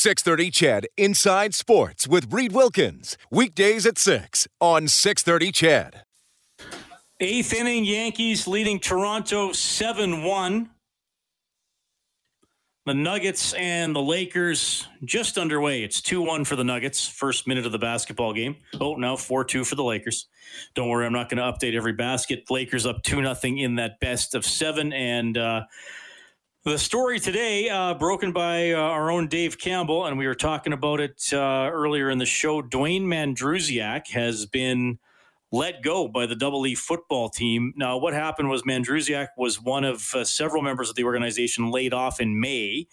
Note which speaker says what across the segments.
Speaker 1: 630 CHED Inside Sports with Reid Wilkins. Weekdays at 6 on 630 CHED.
Speaker 2: Eighth inning, Yankees leading Toronto 7 1. The Nuggets and the Lakers just underway. It's 2 1 for the Nuggets, first minute of the basketball game. Oh, now 4 2 for the Lakers. Don't worry, I'm not going to update every basket. Lakers up 2 0 in that best of seven. And, uh, the story today, uh, broken by uh, our own Dave Campbell, and we were talking about it uh, earlier in the show. Dwayne Mandrusiak has been let go by the Double E football team. Now, what happened was Mandrusiak was one of uh, several members of the organization laid off in May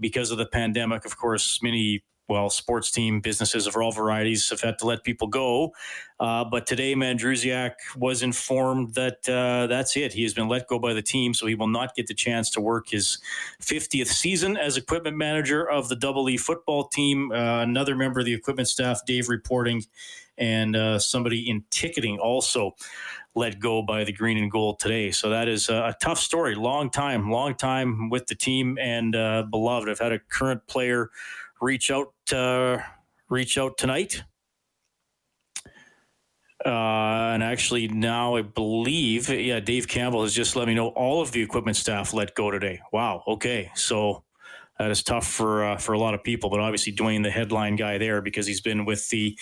Speaker 2: because of the pandemic. Of course, many well, sports team businesses of all varieties have had to let people go. Uh, but today, Mandrusiak was informed that uh, that's it. He has been let go by the team, so he will not get the chance to work his 50th season as equipment manager of the Double E football team. Uh, another member of the equipment staff, Dave, reporting, and uh, somebody in ticketing also let go by the green and gold today. So that is a tough story. Long time, long time with the team and uh, beloved. I've had a current player reach out uh, reach out tonight. Uh, and actually, now I believe, yeah, Dave Campbell has just let me know all of the equipment staff let go today. Wow. Okay. So that is tough for uh, for a lot of people, but obviously Dwayne, the headline guy there, because he's been with the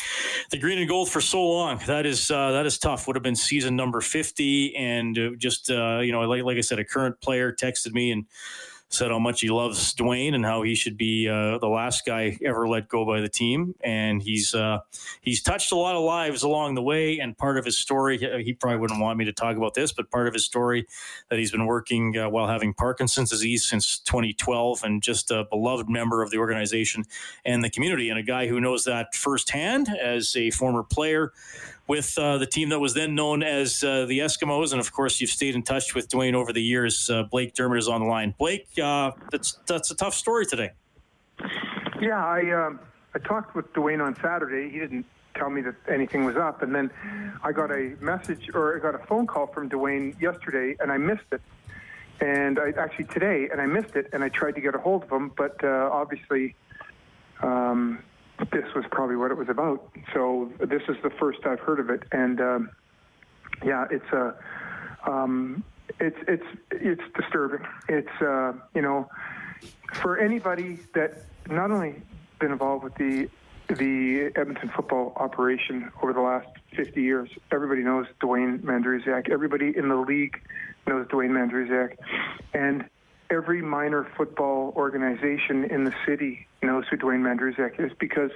Speaker 2: the green and gold for so long. That is uh, that is tough. Would have been season number fifty, and uh, just uh, you know, like like I said, a current player texted me and said how much he loves Dwayne and how he should be uh, the last guy ever let go by the team. And he's uh, he's touched a lot of lives along the way. And part of his story, he probably wouldn't want me to talk about this, but part of his story that he's been working uh, while having Parkinson's disease since 2012, and just a beloved member of the organization and the community, and a guy who knows that firsthand as a former player with uh, the team that was then known as uh, the Eskimos. And of course, you've stayed in touch with Dwayne over the years. Uh, Blake Dermott is on the line. Blake, uh, that's that's a tough story today.
Speaker 3: Yeah, I um, I talked with Dwayne on Saturday. He didn't tell me that anything was up, and then I got a message or I got a phone call from Dwayne yesterday, and I missed it. And I actually today, and I missed it, and I tried to get a hold of him, but uh, obviously. Um, this was probably what it was about. So this is the first I've heard of it, and um, yeah, it's a. Uh, um, it's it's it's disturbing. It's uh, you know, for anybody that not only been involved with the the Edmonton football operation over the last 50 years. Everybody knows Dwayne Mandrusiak. Everybody in the league knows Dwayne Mandrusiak. And every minor football organization in the city knows who Dwayne Mandrusiak is because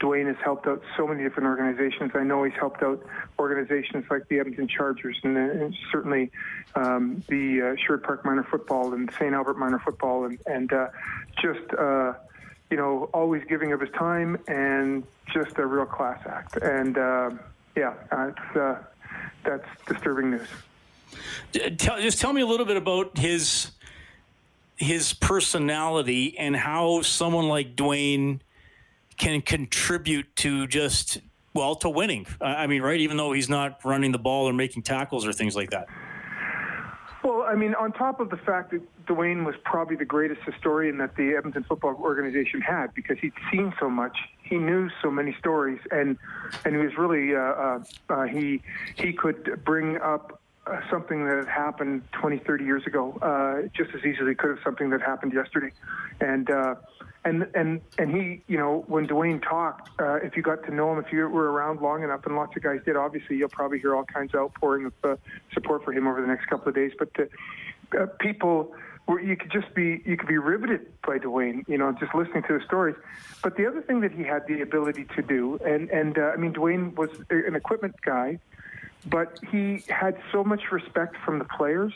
Speaker 3: Dwayne has helped out so many different organizations. I know he's helped out organizations like the Edmonton Chargers and, and certainly um, the uh, Sherwood Park Minor Football and St. Albert Minor Football and, and uh, just, uh, you know, always giving of his time and just a real class act. And uh, yeah, uh, that's disturbing news.
Speaker 2: Tell, just tell me a little bit about his his personality and how someone like Dwayne can contribute to just well to winning. I mean, right? Even though he's not running the ball or making tackles or things like that.
Speaker 3: Well, I mean, on top of the fact that Dwayne was probably the greatest historian that the Edmonton Football Organization had because he'd seen so much, he knew so many stories, and and he was really uh, uh, uh, he he could bring up something that had happened 20, 30 years ago, uh, just as easily could have something that happened yesterday. And uh, and and and he, you know, when Dwayne talked, uh, if you got to know him, if you were around long enough, and lots of guys did, obviously you'll probably hear all kinds of outpouring of uh, support for him over the next couple of days. But uh, people where you could just be you could be riveted by Dwayne, you know, just listening to the stories. But the other thing that he had the ability to do, and and uh, I mean, Dwayne was an equipment guy, but he had so much respect from the players,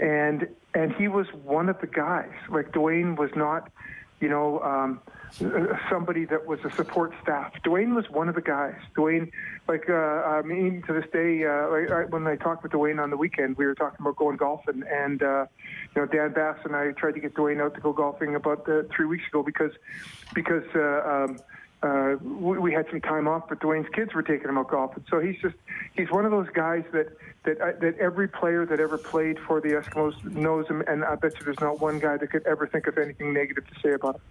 Speaker 3: and and he was one of the guys. Like Dwayne was not, you know, um, somebody that was a support staff. Dwayne was one of the guys. Dwayne, like uh, I mean, to this day, uh, like, I, when I talked with Dwayne on the weekend, we were talking about going golfing, and uh, you know, Dan Bass and I tried to get Dwayne out to go golfing about uh, three weeks ago because because. Uh, um, uh, we, we had some time off, but Dwayne's kids were taking him out golfing. So he's just he's one of those guys that that uh, that every player that ever played for the Eskimos knows him, and I bet you there's not one guy that could ever think of anything negative to say about him.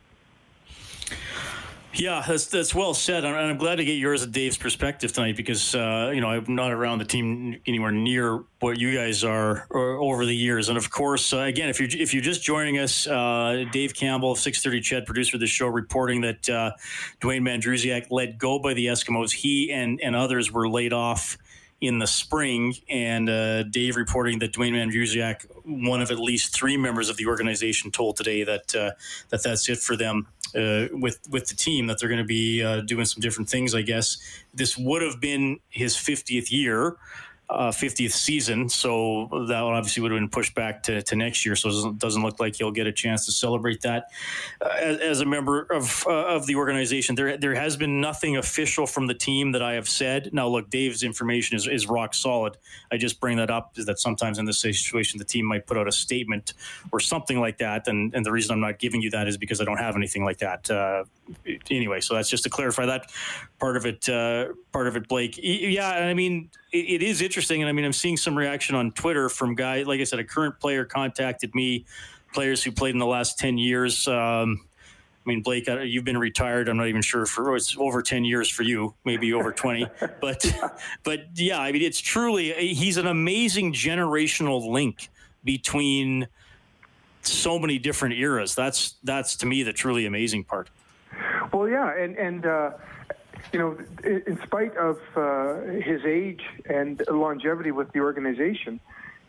Speaker 2: Yeah, that's that's well said, and I'm glad to get yours and Dave's perspective tonight because uh, you know I'm not around the team anywhere near what you guys are over the years, and of course, uh, again, if you're if you're just joining us, uh, Dave Campbell, 6:30 CHED, producer of the show, reporting that uh, Dwayne Mandrusiak let go by the Eskimos. He and and others were laid off in the spring, and uh, Dave reporting that Dwayne Mandrusiak, one of at least three members of the organization, told today that uh, that that's it for them uh, with with the team. That they're going to be uh, doing some different things. I guess this would have been his 50th year uh, 50th season. So that obviously would have been pushed back to, to next year. So it doesn't, doesn't look like he'll get a chance to celebrate that uh, as, as, a member of uh, of the organization. There there has been nothing official from the team that I have said. Now, look, Dave's information is, is rock solid. I just bring that up is that sometimes in this situation the team might put out a statement or something like that. And, and the reason I'm not giving you that is because I don't have anything like that. Uh, anyway, so that's just to clarify that part of it. Uh, part of it, Blake. Yeah, I mean it, it is interesting, and I mean, I'm seeing some reaction on Twitter from guy, like I said, a current player contacted me, players who played in the last ten years. Um, I mean, Blake, you've been retired. I'm not even sure for it's over 10 years for you, maybe over 20. but, but yeah, I mean, it's truly he's an amazing generational link between so many different eras. That's that's to me the truly amazing part.
Speaker 3: Well, yeah, and and uh, you know, in spite of uh, his age and longevity with the organization,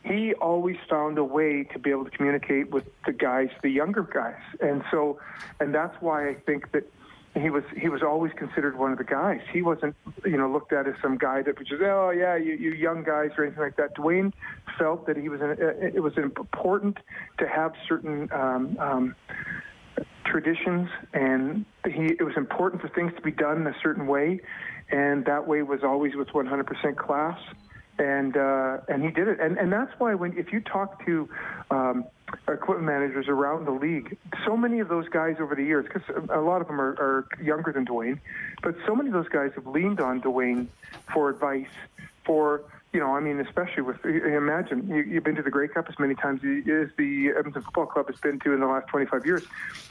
Speaker 3: he always found a way to be able to communicate with the guys, the younger guys, and so, and that's why I think that he was he was always considered one of the guys. He wasn't, you know, looked at as some guy that was just, oh yeah, you, you young guys or anything like that. Dwayne felt that he was an, it was important to have certain. Um, um, traditions, and he, it was important for things to be done in a certain way, and that way was always with 100% class. And uh, and he did it, and and that's why when if you talk to um, equipment managers around the league, so many of those guys over the years, because a lot of them are, are younger than Dwayne, but so many of those guys have leaned on Dwayne for advice, for you know, I mean, especially with imagine you, have been to the Grey Cup as many times as the Edmonton Football Club has been to in the last 25 years,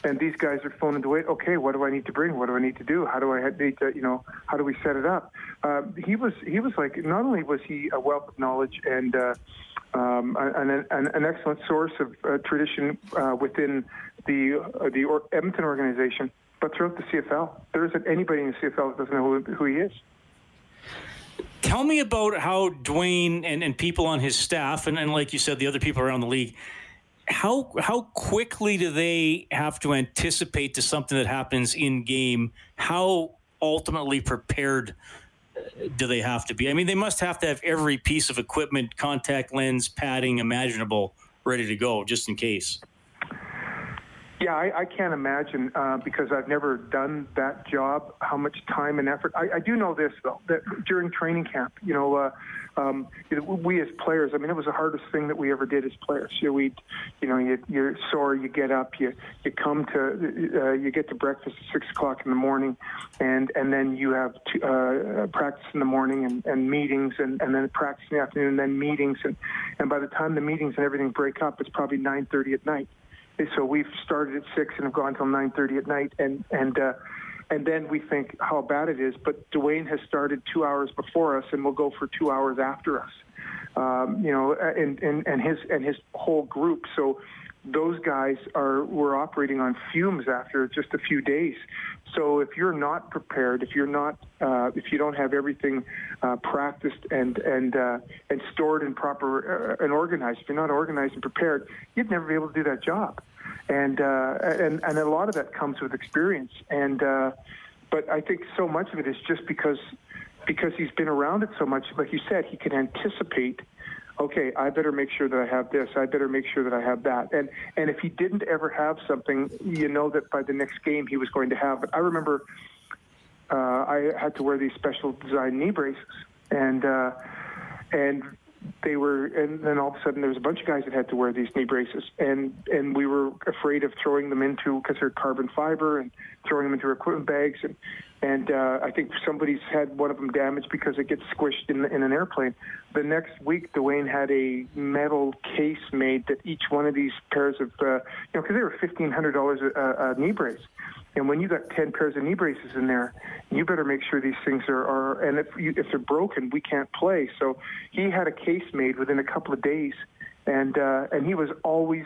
Speaker 3: and these guys are phoning to wait. Okay, what do I need to bring? What do I need to do? How do I need to, you know, how do we set it up? Uh, he was he was like not only was he a wealth of knowledge and uh, um, an, an, an, excellent source of uh, tradition uh, within the uh, the or- Edmonton organization, but throughout the CFL, there isn't anybody in the CFL that doesn't know who, who he is.
Speaker 2: Tell me about how Dwayne and, and people on his staff, and, and like you said, the other people around the league, how how quickly do they have to anticipate to something that happens in game? How ultimately prepared uh, do they have to be? I mean, they must have to have every piece of equipment, contact lens, padding imaginable ready to go just in case.
Speaker 3: Yeah, I, I can't imagine uh, because I've never done that job. How much time and effort? I, I do know this though that during training camp, you know, uh, um, we as players. I mean, it was the hardest thing that we ever did as players. You know, we, you know, you, you're sore, you get up, you you come to, uh, you get to breakfast at six o'clock in the morning, and and then you have to, uh, practice in the morning and, and meetings, and, and then practice in the afternoon, and then meetings, and and by the time the meetings and everything break up, it's probably nine thirty at night so we've started at six and have gone till nine thirty at night, and and uh, and then we think how bad it is. But Dwayne has started two hours before us, and will go for two hours after us. Um, you know, and, and and his and his whole group. So those guys are were operating on fumes after just a few days. So if you're not prepared, if you're not, uh, if you don't have everything uh, practiced and and uh, and stored and proper uh, and organized, if you're not organized and prepared, you'd never be able to do that job. And uh, and and a lot of that comes with experience. And uh, but I think so much of it is just because because he's been around it so much. Like you said, he can anticipate okay, I better make sure that I have this. I better make sure that I have that. And and if he didn't ever have something, you know that by the next game he was going to have it. I remember uh, I had to wear these special design knee braces, and uh, and they were, and then all of a sudden there was a bunch of guys that had to wear these knee braces, and and we were afraid of throwing them into because they're carbon fiber and throwing them into equipment bags, and and uh, I think somebody's had one of them damaged because it gets squished in, in an airplane. The next week, Dwayne had a metal case made that each one of these pairs of, uh, you know, because they were fifteen hundred dollars a, a knee brace And when you got 10 pairs of knee braces in there, you better make sure these things are, are and if, you, if they're broken, we can't play. So he had a case made within a couple of days. And, uh, and he was always,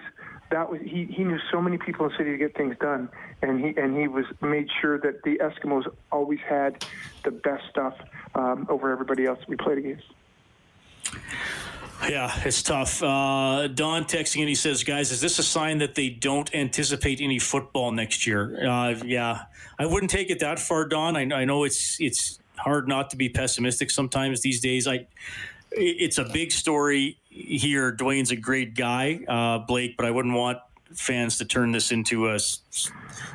Speaker 3: that was, he, he knew so many people in the city to get things done. And he, and he was made sure that the Eskimos always had the best stuff um, over everybody else we played against.
Speaker 2: Yeah, it's tough. Uh, Don texting and he says, "Guys, is this a sign that they don't anticipate any football next year?" Uh, yeah, I wouldn't take it that far, Don. I, I, know it's it's hard not to be pessimistic sometimes these days. I it's a big story here. Dwayne's a great guy, uh, Blake, but I wouldn't want fans to turn this into a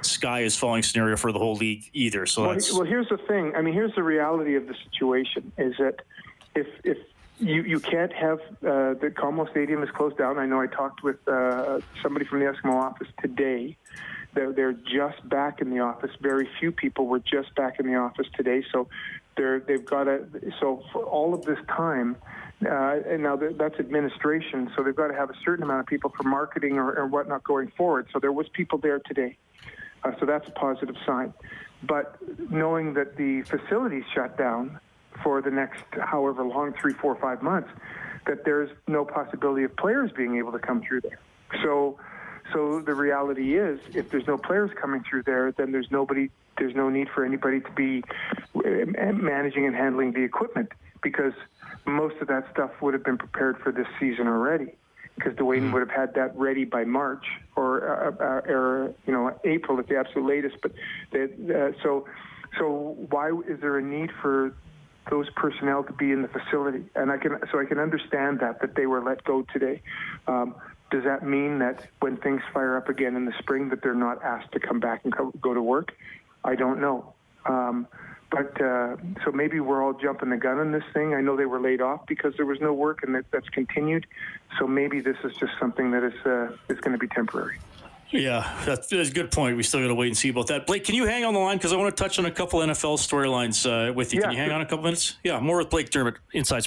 Speaker 2: sky is falling scenario for the whole league either. So
Speaker 3: well, well, here's the thing. I mean, here's the reality of the situation: is that if if you you can't have uh, the Commonwealth Stadium is closed down. I know I talked with uh, somebody from the Eskimo office today. They're they're just back in the office. Very few people were just back in the office today, so they're they've got a so for all of this time. Uh, and now that's administration, so they've got to have a certain amount of people for marketing or, or whatnot going forward. So there was people there today, uh, so that's a positive sign. But knowing that the facilities shut down, for the next however long, three, four, five months, that there's no possibility of players being able to come through there. So, so the reality is, if there's no players coming through there, then there's nobody, there's no need for anybody to be uh, managing and handling the equipment because most of that stuff would have been prepared for this season already. Because Dwayne mm-hmm. would have had that ready by March or, uh, uh, or you know April at the absolute latest. But they, uh, so, so why is there a need for those personnel to be in the facility, and I can so I can understand that that they were let go today. Um, does that mean that when things fire up again in the spring, that they're not asked to come back and co- go to work? I don't know. Um, but uh, so maybe we're all jumping the gun on this thing. I know they were laid off because there was no work, and that, that's continued. So maybe this is just something that is uh, is going to be temporary.
Speaker 2: Yeah, that's, that's, a good point. We still got to wait and see about that. Blake, can you hang on the line because I want to touch on a couple NFL storylines uh, with you. Yeah, can you hang on a couple minutes? Yeah, more with Blake Dermott, Inside.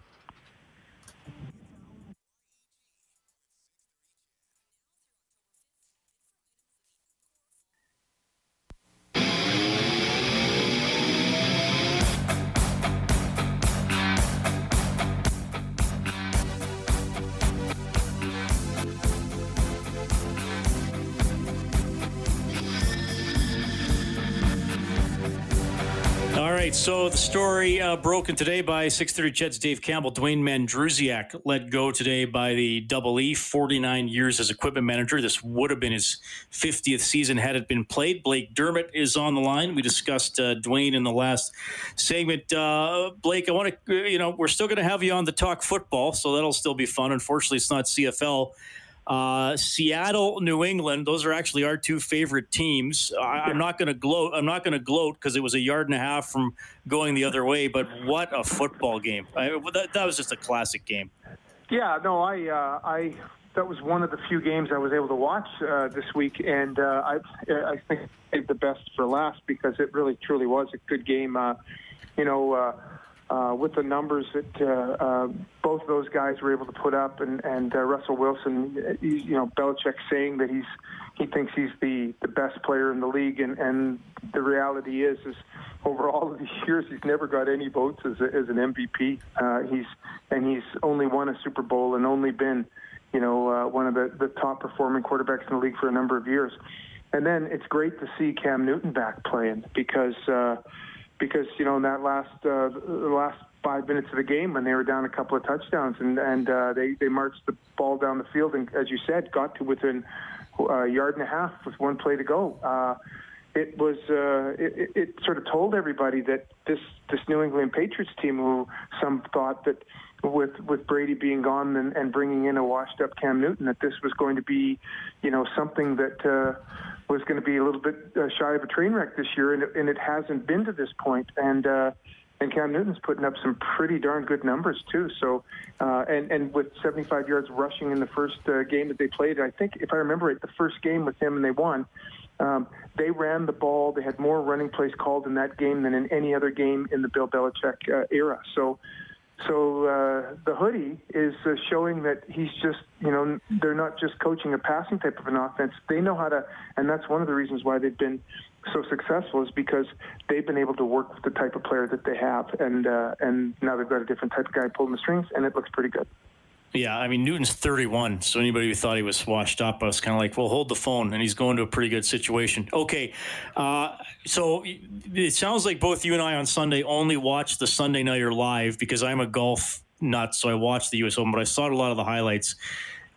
Speaker 2: Right, so the story uh, broken today by 630 CHED's Dave Campbell. Dwayne Mandrusiak let go today by the Double E, 49 years as equipment manager. This would have been his 50th season had it been played. Blake Dermott is on the line. We discussed uh, Dwayne in the last segment. Uh, Blake, I want to, you know, we're still going to have you on the talk football, so that'll still be fun. Unfortunately, it's not CFL. Uh, Seattle, New England, those are actually our two favorite teams. I, am not going to gloat. I'm not going to gloat because it was a yard and a half from going the other way. But what a football game! I, that, that, was just a classic game.
Speaker 3: Yeah, no, I, uh, I, that was one of the few games I was able to watch uh, this week, and uh, I, I think the best for last because it really truly was a good game. Uh, you know uh, with the numbers that uh, uh, both those guys were able to put up, and and uh, Russell Wilson, you know, Belichick saying that he's he thinks he's the the best player in the league, and and the reality is is over all of these years he's never got any votes as a, as an MVP. Uh, he's and he's only won a Super Bowl and only been, you know, uh, one of the the top performing quarterbacks in the league for a number of years. And then it's great to see Cam Newton back playing because. Uh, because you know in that last uh, the last five minutes of the game when they were down a couple of touchdowns and and uh, they they marched the ball down the field and as you said got to within a uh, yard and a half with one play to go. Uh, it was uh, it, it sort of told everybody that this this New England Patriots team, who some thought that with with Brady being gone and, and bringing in a washed up Cam Newton, that this was going to be, you know, something that uh, was going to be a little bit uh, shy of a train wreck this year, and, and it hasn't been to this point. And uh, and Cam Newton's putting up some pretty darn good numbers too. So, uh, and and with 75 yards rushing in the first uh, game that they played, I think if I remember right, the first game with him and they won. Um, they ran the ball. They had more running plays called in that game than in any other game in the Bill Belichick uh, era. So, so uh, the hoodie is uh, showing that he's just, you know, they're not just coaching a passing type of an offense. They know how to, and that's one of the reasons why they've been so successful is because they've been able to work with the type of player that they have, and uh, and now they've got a different type of guy pulling the strings, and it looks pretty good.
Speaker 2: Yeah, I mean Newton's 31, so anybody who thought he was washed up, I was kind of like, well, hold the phone, and he's going to a pretty good situation. Okay, uh, so it sounds like both you and I on Sunday only watched the Sunday Nighter live because I'm a golf nut, so I watched the U.S. Open, but I saw a lot of the highlights.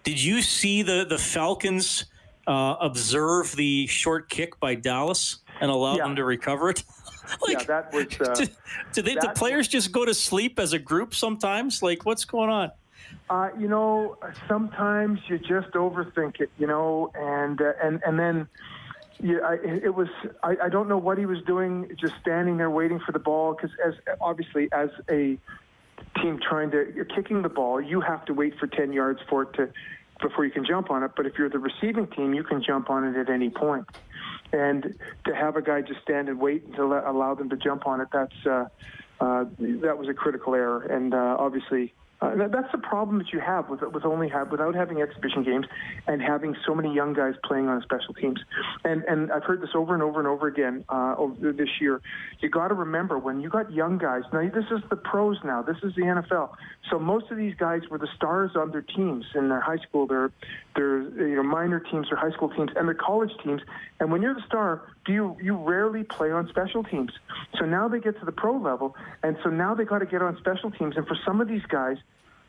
Speaker 2: Did you see the the Falcons uh, observe the short kick by Dallas and allow
Speaker 3: Yeah.
Speaker 2: them to recover it? like,
Speaker 3: yeah, that was. Uh,
Speaker 2: do, do they, the players just go to sleep as a group sometimes? Like, what's going on?
Speaker 3: Uh, you know, sometimes you just overthink it, you know, and uh, and and then yeah, I, it was. I, I don't know what he was doing, just standing there waiting for the ball. Because as obviously as a team trying to you're kicking the ball, you have to wait for ten yards for it to before you can jump on it. But if you're the receiving team, you can jump on it at any point. And to have a guy just stand and wait and to let, allow them to jump on it, that's uh, uh, that was a critical error. And uh, obviously, uh, that, that's the problem that you have with with only have without having exhibition games and having so many young guys playing on special teams. And and I've heard this over and over and over again uh, over this year. You got to remember when you got young guys. Now this is the pros. Now this is the NFL. So most of these guys were the stars on their teams in their high school, their their you know minor teams, their high school teams, and their college teams. And when you're the star, do you you rarely play on special teams. So now they get to the pro level, and so now they got to get on special teams. And for some of these guys,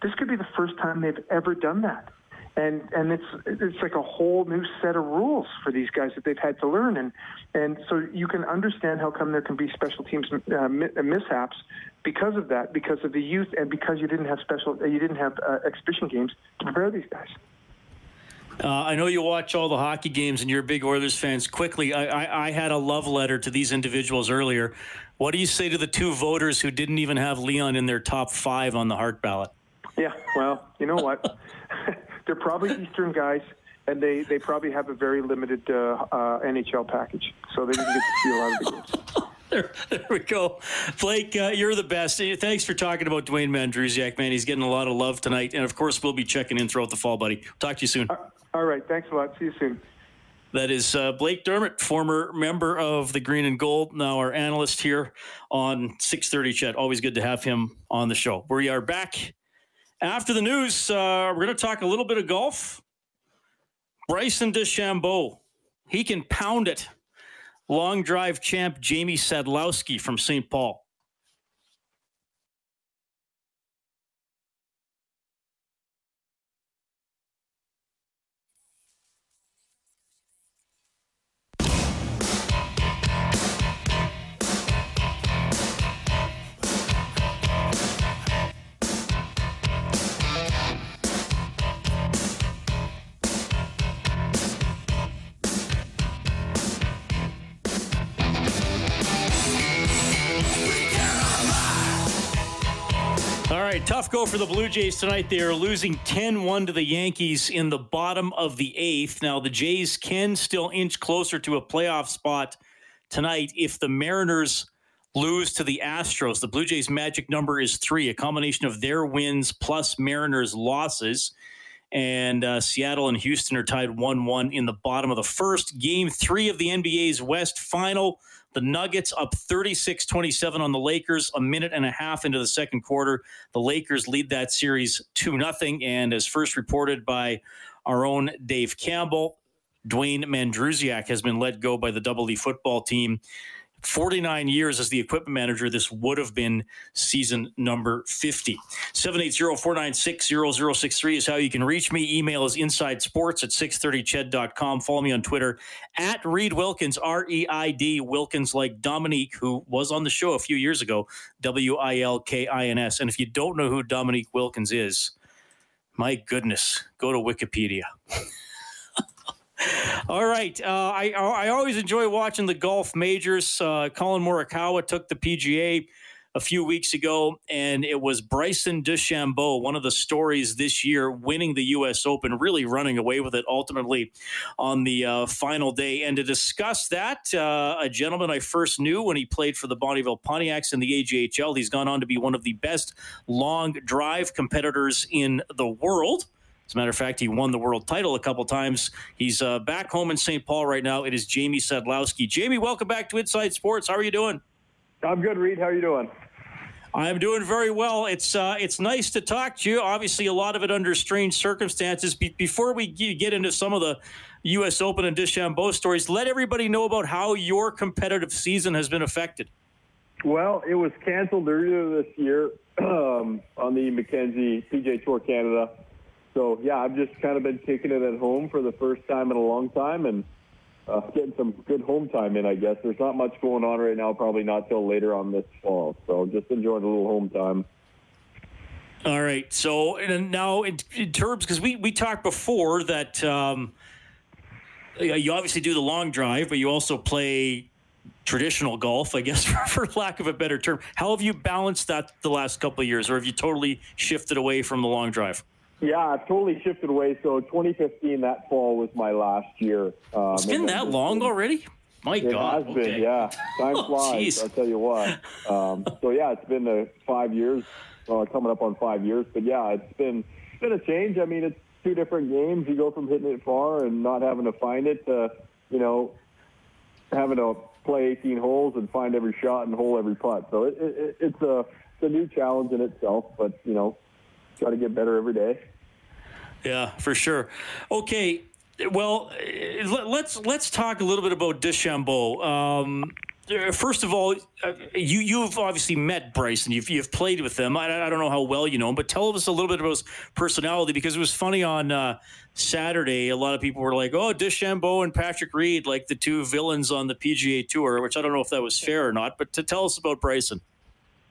Speaker 3: this could be the first time they've ever done that. And and it's it's like a whole new set of rules for these guys that they've had to learn. And and so you can understand how come there can be special teams uh, uh, mishaps because of that, because of the youth, and because you didn't have special you didn't have uh, exhibition games to prepare these guys.
Speaker 2: Uh, I know you watch all the hockey games and you're big Oilers fans. Quickly, I, I, I had a love letter to these individuals earlier. What do you say to the two voters who didn't even have Leon in their top five on the Hart ballot?
Speaker 3: Yeah, well, you know what? They're probably Eastern guys, and they, they probably have a very limited uh, uh, NHL package, so they didn't get to see a lot of the games.
Speaker 2: There, there we go. Blake, uh, you're the best. Thanks for talking about Dwayne Mandrusiak, man. He's getting a lot of love tonight. And of course, we'll be checking in throughout the fall, buddy. Talk to you soon.
Speaker 3: All right, thanks a lot. See you soon.
Speaker 2: That is uh, Blake Dermott, former member of the Green and Gold, now our analyst here on 630 CHED. Always good to have him on the show. We are back after the news. Uh, we're going to talk a little bit of golf. Bryson DeChambeau, he can pound it. Long drive champ Jamie Sadlowski from St. Paul. Tough go for the Blue Jays tonight. They are losing 10 1 to the Yankees in the bottom of the eighth. Now, the Jays can still inch closer to a playoff spot tonight if the Mariners lose to the Astros. The Blue Jays' magic number is three, a combination of their wins plus Mariners' losses. And uh, Seattle and Houston are tied 1 1 in the bottom of the first. Game three of the NBA's West final. The Nuggets up 36 27 on the Lakers a minute and a half into the second quarter. The Lakers lead that series 2 0. And as first reported by our own Dave Campbell, Dwayne Mandrusiak has been let go by the Double E football team. 49 years as the equipment manager, this would have been season number 50. 780-496-0063 is how you can reach me. Email is inside sports at 630ched.com. Follow me on Twitter at Reid Wilkins, R-E-I-D, Wilkins like Dominique, who was on the show a few years ago, W-I-L-K-I-N-S. And if you don't know who Dominique Wilkins is, my goodness, go to Wikipedia. All right. Uh, I I always enjoy watching the golf majors. Uh, Collin Morikawa took the PGA a few weeks ago, and it was Bryson DeChambeau, one of the stories this year, winning the U.S. Open, really running away with it ultimately on the uh, final day. And to discuss that, uh, a gentleman I first knew when he played for the Bonnyville Pontiacs in the AJHL. He's gone on to be one of the best long drive competitors in the world. As a matter of fact, he won the world title a couple times. He's uh, back home in St. Paul right now. It is Jamie Sadlowski. Jamie, welcome back to Inside Sports. How are you doing?
Speaker 4: I'm good, Reid. How are you doing?
Speaker 2: I'm doing very well. It's uh, it's nice to talk to you. Obviously, a lot of it under strange circumstances. Be- before we get into some of the U.S. Open and DeChambeau stories, let everybody know about how your competitive season has been affected.
Speaker 4: Well, it was canceled earlier this year um, on the Mackenzie PGA Tour Canada. So yeah, I've just kind of been kicking it at home for the first time in a long time, and uh, getting some good home time in, I guess. There's not much going on right now, probably not till later on this fall. So just enjoying a little home time.
Speaker 2: All right. So now, in, in terms, because we, we talked before that um, you obviously do the long drive, but you also play traditional golf, I guess, for, for lack of a better term. How have you balanced that the last couple of years, or have you totally shifted away from the long drive?
Speaker 4: Yeah, I've totally shifted away. So 2015, that fall was my last year.
Speaker 2: Um, it's been that long already. My
Speaker 4: it
Speaker 2: God, It
Speaker 4: has okay. been. Yeah, time oh, flies. Geez. I'll tell you what. Um, so yeah, it's been uh, five years, uh, coming up on five years. But yeah, it's been it's been a change. I mean, it's two different games. You go from hitting it far and not having to find it to, you know, having to play 18 holes and find every shot and hole every putt. So it, it, it's a it's a new challenge in itself. But you know, try to get better every day.
Speaker 2: Yeah, for sure. Okay, well, let's let's talk a little bit about DeChambeau. Um, first of all, uh, you you've obviously met Bryson. You've you've played with him. I, I don't know how well you know him, but tell us a little bit about his personality because it was funny on uh, Saturday. A lot of people were like, "Oh, DeChambeau and Patrick Reed, like the two villains on the PGA Tour," which I don't know if that was fair or not. But to tell us about Bryson.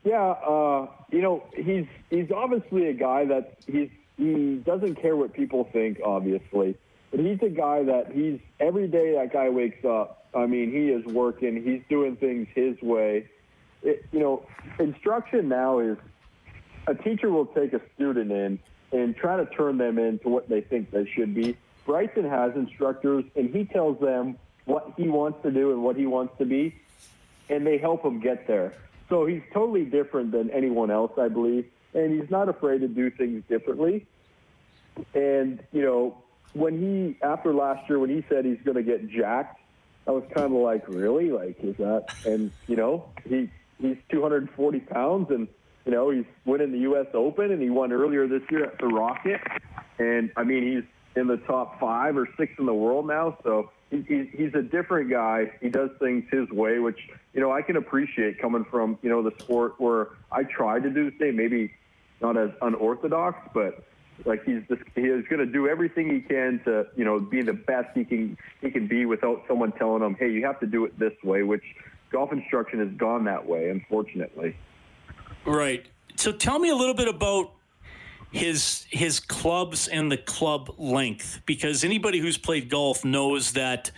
Speaker 4: Yeah, uh, you know, he's he's obviously a guy that he's he doesn't care what people think, obviously, but he's a guy that he's every day that guy wakes up. I mean, he is working. He's doing things his way. It, you know, instruction now is a teacher will take a student in and try to turn them into what they think they should be. Bryson has instructors, and he tells them what he wants to do and what he wants to be, and they help him get there. So he's totally different than anyone else, I believe, and he's not afraid to do things differently. And you know, when he after last year, when he said he's going to get jacked, I was kind of like, really? Like, is that? And you know, he he's 240 pounds, and you know, he's winning the U.S. Open, and he won earlier this year at the Rocket. And I mean, he's in the top five or six in the world now. So he, he's a different guy. He does things his way, which you know I can appreciate coming from you know the sport where I tried to do the same, maybe not as unorthodox, but like he's just he is going to do everything he can to you know be the best he can he can be without someone telling him, hey, you have to do it this way, which golf instruction has gone that way, unfortunately.
Speaker 2: Right. So tell me a little bit about his his clubs and the club length because anybody who's played golf knows that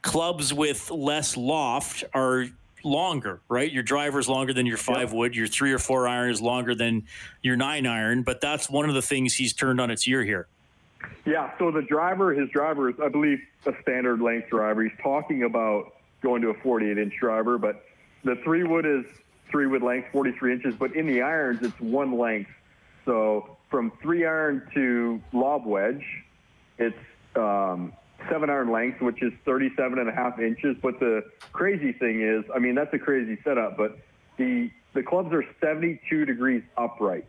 Speaker 2: clubs with less loft are longer, right? Your driver's longer than your five yep. wood. Your three or four iron is longer than your nine iron. But that's one of the things he's turned on its ear here.
Speaker 4: Yeah. So the driver, his driver is, I believe, a standard length driver. He's talking about going to a 48 inch driver, but the three wood is three wood length, 43 inches. But in the irons, it's one length. So from three iron to lob wedge, it's um, seven iron length, which is 37 and a half inches. But the crazy thing is, I mean, that's a crazy setup, but the, the clubs are 72 degrees upright.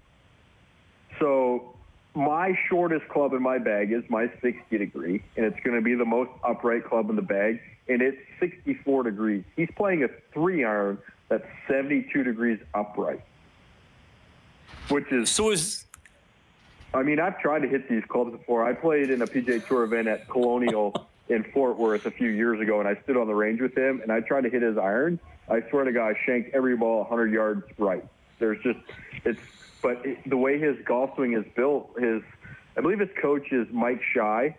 Speaker 4: So my shortest club in my bag is my 60 degree, and it's going to be the most upright club in the bag, and it's 64 degrees. He's playing a three iron that's 72 degrees upright, which is
Speaker 2: so is
Speaker 4: I mean, I've tried to hit these clubs before. I played in a PGA Tour event at Colonial in Fort Worth a few years ago, and I stood on the range with him, and I tried to hit his iron. I swear to God, I shanked every ball 100 yards right. There's just, it's, but it, the way his golf swing is built, his, I believe his coach is Mike Schy,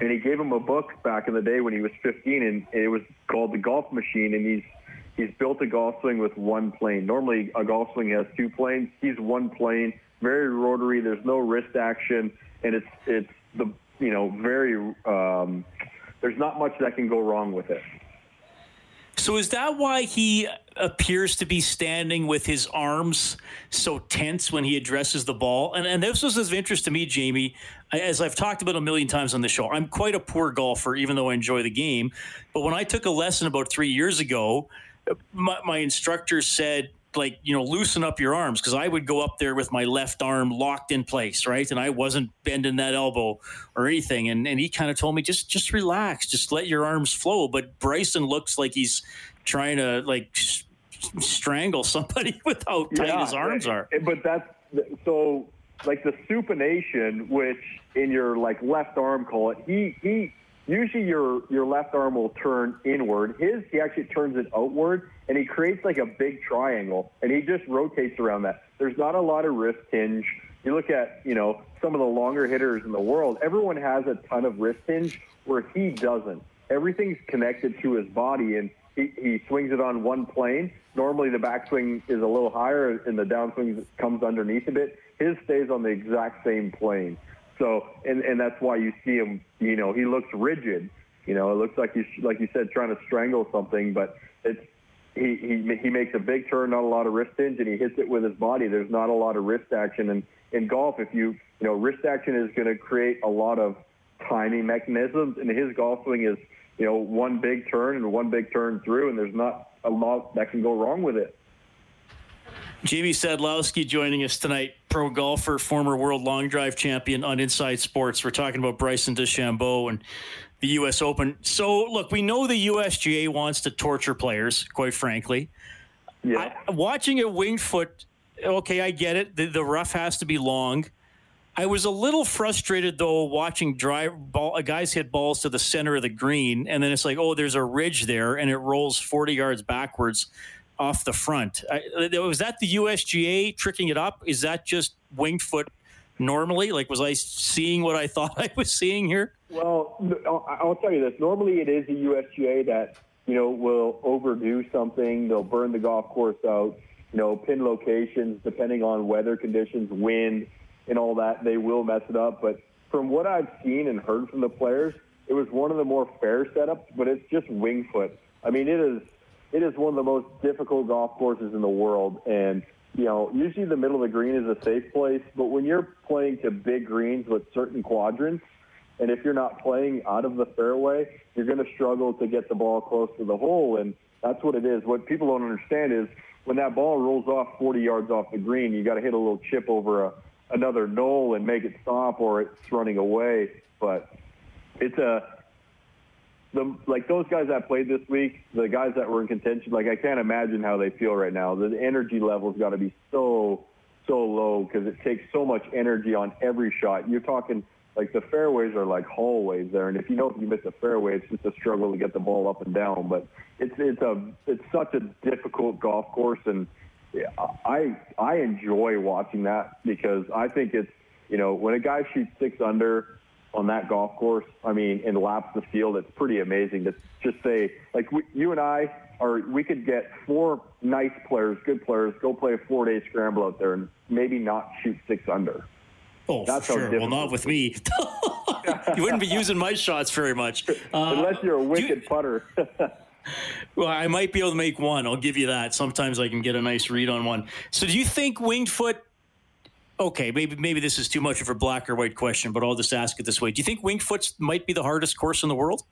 Speaker 4: and he gave him a book back in the day when he was 15, and it was called the Golf Machine, and he's he's built a golf swing with one plane. Normally, a golf swing has two planes. He's one plane, very rotary. There's no wrist action, and it's it's the you know very um, there's not much that can go wrong with it.
Speaker 2: So is that why he appears to be standing with his arms so tense when he addresses the ball? And, and this was of interest to me, Jamie, as I've talked about a million times on the show. I'm quite a poor golfer, even though I enjoy the game. But when I took a lesson about three years ago, my, my instructor said, like you know loosen up your arms because I would go up there with my left arm locked in place, right, and I wasn't bending that elbow or anything. And and he kind of told me just just relax, just let your arms flow. But Bryson looks like he's trying to like strangle somebody with how tight yeah, his arms are.
Speaker 4: But that's so like the supination, which in your like left arm call it. He he usually your your left arm will turn inward. His he actually turns it outward, and he creates like a big triangle, and he just rotates around that. There's not a lot of wrist hinge. You look at you know some of the longer hitters in the world. Everyone has a ton of wrist hinge, where he doesn't. Everything's connected to his body, and he, he swings it on one plane. Normally, the backswing is a little higher, and the downswing comes underneath a bit. His stays on the exact same plane. So, and, and that's why you see him, you know, he looks rigid. You know, it looks like he's, like you said, trying to strangle something, but it's, he, he, he makes a big turn, not a lot of wrist hinge, and he hits it with his body. There's not a lot of wrist action. And in golf, if you, you know, wrist action is going to create a lot of timing mechanisms, and his golf swing is, you know, one big turn and one big turn through, and there's not a lot that can go wrong with it.
Speaker 2: Jamie Sadlowski joining us tonight, pro golfer, former world long drive champion on Inside Sports. We're talking about Bryson DeChambeau and the U.S. Open. So, look, we know the USGA wants to torture players, quite frankly.
Speaker 4: Yeah.
Speaker 2: I, watching a winged foot, okay, I get it. The, the rough has to be long. I was a little frustrated though watching drive ball guys hit balls to the center of the green, and then it's like, oh, there's a ridge there, and it rolls 40 yards backwards off the front. Uh, was that the USGA tricking it up? Is that just winged foot normally? Like, was I seeing what I thought I was seeing here?
Speaker 4: Well, I'll tell you this. Normally, it is the USGA that you know will overdo something. They'll burn the golf course out. You know, pin locations depending on weather conditions, wind, and all that. They will mess it up. But from what I've seen and heard from the players, it was one of the more fair setups. But it's just wing foot. I mean, it is it is one of the most difficult golf courses in the world. And, you know, usually the middle of the green is a safe place, but when you're playing to big greens with certain quadrants, and if you're not playing out of the fairway, you're going to struggle to get the ball close to the hole. And that's what it is. What people don't understand is when that ball rolls off 40 yards off the green, you got to hit a little chip over a, another knoll and make it stop or it's running away. But it's a the like those guys that played this week, the guys that were in contention, like I can't imagine how they feel right now. The energy level's got to be so so low because it takes so much energy on every shot. You're talking like the fairways are like hallways there, and if you if you miss a fairway, it's just a struggle to get the ball up and down. But it's it's a it's such a difficult golf course, and I I enjoy watching that because I think it's you know when a guy shoots six under on that golf course, I mean, and laps the field, it's pretty amazing to just say, like, we, you and I are, we could get four nice players, good players, go play a four day scramble out there and maybe not shoot six under.
Speaker 2: Oh, That's sure. Well, not with me. you wouldn't be using my shots very much. Uh,
Speaker 4: Unless you're a wicked you, putter.
Speaker 2: well, I might be able to make one. I'll give you that. Sometimes I can get a nice read on one. So, do you think winged foot okay, maybe maybe this is too much of a black or white question, but I'll just ask it this way: Do you think Winged Foot might be the hardest course in the world?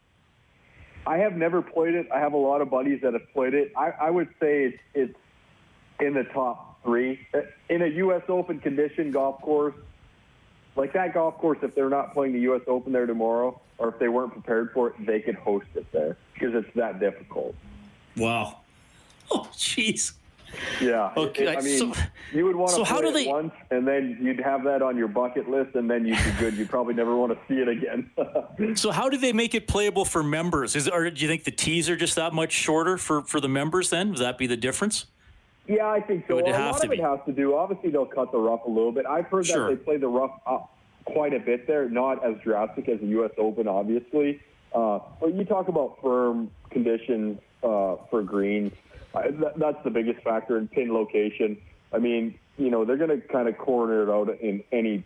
Speaker 4: I have never played it. I have a lot of buddies that have played it. I, I would say it's, it's in the top three in a U.S. Open condition golf course. Like that golf course, if they're not playing the U.S. Open there tomorrow, or if they weren't prepared for it, they could host it there because it's that difficult.
Speaker 2: Wow. Oh, jeez.
Speaker 4: Yeah. Okay. It, I mean, so, you would want to so play it they... once, and then you'd have that on your bucket list, and then you'd be good. You'd probably never want to see it again.
Speaker 2: so, how do they make it playable for members? Is or do you think the tees are just that much shorter for for the members? Then would that be the difference?
Speaker 4: Yeah, I think so. Well, a lot of be. it has to do. Obviously, they'll cut the rough a little bit. I've heard sure. that they play the rough up quite a bit there, not as drastic as the U.S. Open, obviously. Uh, but you talk about firm conditions uh, for greens. Uh, th- that's the biggest factor in pin location. I mean, you know, they're going to kind of corner it out in any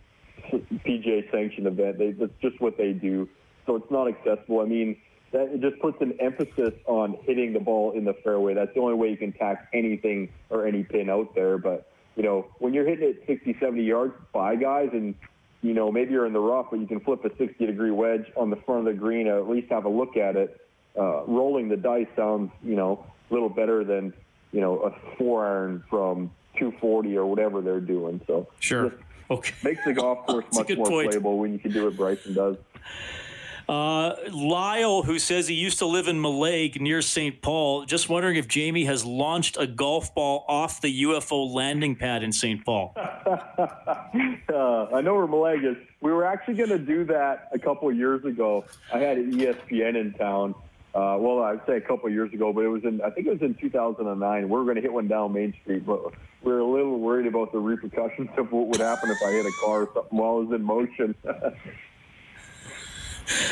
Speaker 4: PGA sanctioned event. They, that's just what they do. So it's not accessible. I mean, that it just puts an emphasis on hitting the ball in the fairway. That's the only way you can tax anything or any pin out there. But, you know, when you're hitting it 60, 70 yards by guys and you know, maybe you're in the rough, but you can flip a 60 degree wedge on the front of the green, or at least have a look at it. Uh, rolling the dice sounds, you know, little better than, you know, a four iron from 240 or whatever they're doing. So
Speaker 2: sure, okay,
Speaker 4: makes the golf course much more point. playable when you can do what Bryson does.
Speaker 2: Uh, Lyle, who says he used to live in Mallaig near St. Paul, just wondering if Jamie has launched a golf ball off the UFO landing pad in St. Paul. uh,
Speaker 4: I know where Mallaig is. We were actually going to do that a couple of years ago. I had ESPN in town. Uh, well, I'd say a couple years ago, but it was in, I think it was in 2009. We were going to hit one down Main Street, but we were a little worried about the repercussions of what would happen if I hit a car or something while I was in motion.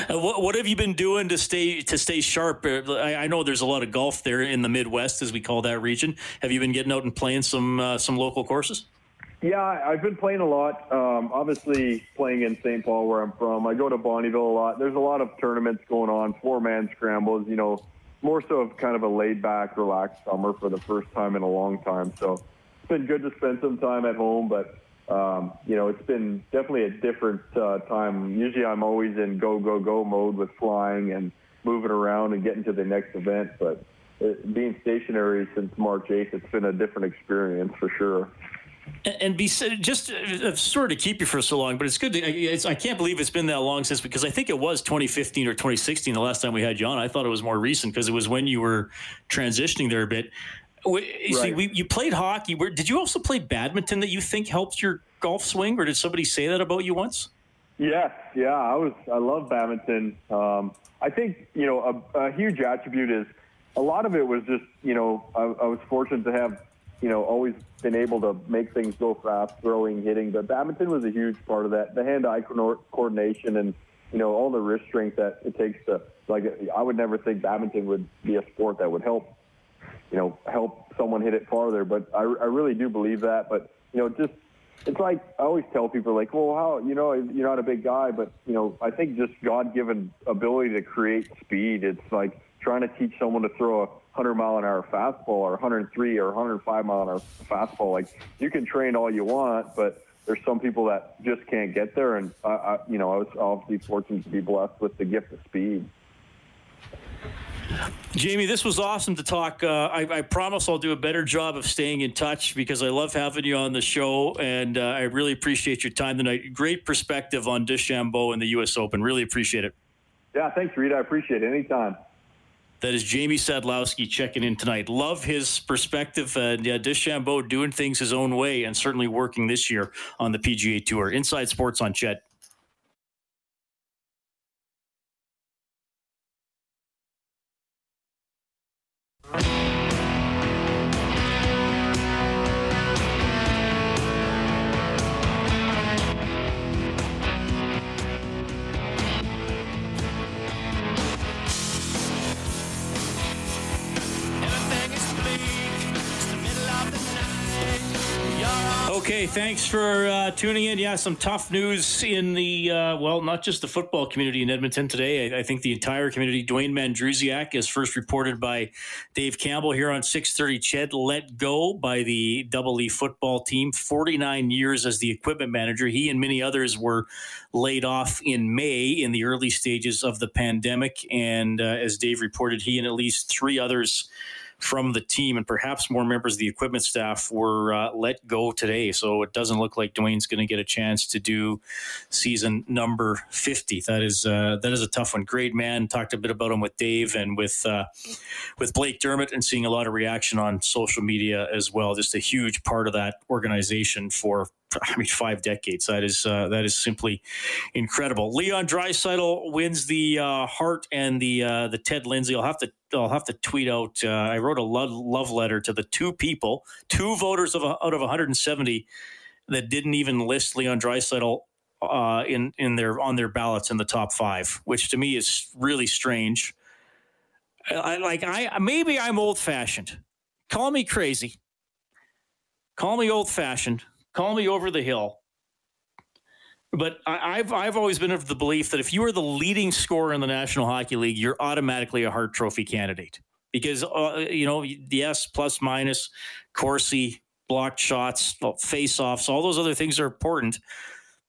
Speaker 2: What, what have you been doing to stay to stay sharp? Uh, I, I, know there's a lot of golf there in the Midwest, as we call that region. Have you been getting out and playing some uh, some local courses?
Speaker 4: Yeah, I've been playing a lot. Um, obviously, playing in St. Paul, where I'm from. I go to Bonnyville a lot. There's a lot of tournaments going on, four man scrambles. You know, more so of kind of a laid back, relaxed summer for the first time in a long time. So it's been good to spend some time at home, but um, you know, it's been definitely a different uh, time. Usually I'm always in go, go, go mode with flying and moving around and getting to the next event. But it, being stationary since March 8th, it's been a different experience for sure.
Speaker 2: And be just uh, sorry to keep you for so long, but it's good. To, it's, I can't believe it's been that long since because I think it was 2015 or 2016 the last time we had you on. I thought it was more recent because it was when you were transitioning there a bit. Right. See, we, you played hockey. Where, did you also play badminton that you think helped your golf swing, or did somebody say that about you once?
Speaker 4: Yes, yeah, I was. I love badminton. Um, I think you know a, a, huge attribute is a lot of it was just you know I, I, was fortunate to have you know always been able to make things go fast, throwing, hitting. But badminton was a huge part of that. The hand-eye coordination and you know all the wrist strength that it takes to like. I would never think badminton would be a sport that would help you know, help someone hit it farther. But I, I really do believe that. But, you know, just, it's like I always tell people, like, well, how, you know, you're not a big guy, but, you know, I think just God given ability to create speed. It's like trying to teach someone to throw a 100 mile an hour fastball or 103 or 105 mile an hour fastball. Like, you can train all you want, but there's some people that just can't get there. And, I, I you know, I was obviously fortunate to be blessed with the gift of speed.
Speaker 2: Jamie, this was awesome to talk. Uh, I, I, promise I'll do a better job of staying in touch because I love having you on the show, and uh, I really appreciate your time tonight. Great perspective on DeChambeau and the U.S. Open. Really appreciate it.
Speaker 4: Yeah, thanks, Reid. I appreciate it. Anytime.
Speaker 2: That is Jamie Sadlowski checking in tonight. Love his perspective. And yeah, DeChambeau doing things his own way and certainly working this year on the PGA Tour. Inside Sports on CHED. For uh, tuning in. Yeah, some tough news in the, uh, well, not just the football community in Edmonton today. I, I, think the entire community. Dwayne Mandrusiak is first reported by Dave Campbell here on 630 CHED, let go by the Double E football team. 49 years as the equipment manager. He and many others were laid off in May in the early stages of the pandemic. And uh, as Dave reported, he and at least three others from the team, and perhaps more members of the equipment staff were uh, let go today. So it doesn't look like Dwayne's going to get a chance to do season number fifty. That is uh, that is a tough one. Great man. Talked a bit about him with Dave and with uh, with Blake Dermott, and seeing a lot of reaction on social media as well. Just a huge part of that organization for I mean, five decades. That is uh, that is simply incredible. Leon Draisaitl wins the uh, and the uh, the Ted Lindsay. I'll have to I'll have to tweet out. Uh, I wrote a love, love letter to the two people, two voters of out of 170 that didn't even list Leon Draisaitl uh, in in their on their ballots in the top five, which to me is really strange. I, like I maybe I'm old fashioned. Call me crazy. Call me old fashioned. Call me over the hill. But I, have I've always been of the belief that if you are the leading scorer in the National Hockey League, you're automatically a Hart Trophy candidate because uh, you know yes plus minus Corsi blocked shots, face offs, all those other things are important.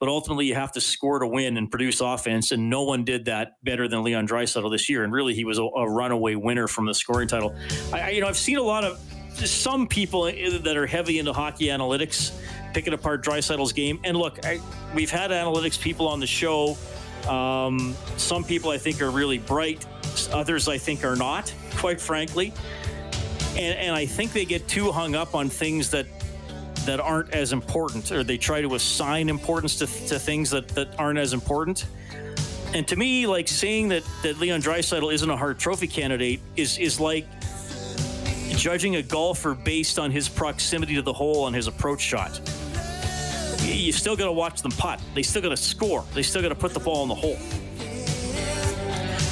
Speaker 2: But ultimately, you have to score to win and produce offense, and no one did that better than Leon Draisaitl this year. And really, he was a, a runaway winner from the scoring title. I, you know, I've seen a lot of some people that are heavy into hockey analytics picking apart Draisaitl's game. And look, I, we've had analytics people on the show. Um, some people I think are really bright. Others I think are not, quite frankly. And, and I think they get too hung up on things that that aren't as important, or they try to assign importance to, to things that, that aren't as important. And to me, like saying that, that Leon Draisaitl isn't a Hart Trophy candidate is is like judging a golfer based on his proximity to the hole on his approach shot. You still got to watch them putt. They still got to score. They still got to put the ball in the hole.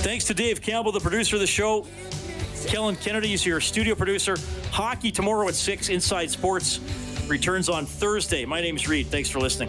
Speaker 2: Thanks to Dave Campbell, the producer of the show. Kellen Kennedy is your studio producer. Hockey tomorrow at 6, Inside Sports returns on Thursday. My name is Reid. Thanks for listening.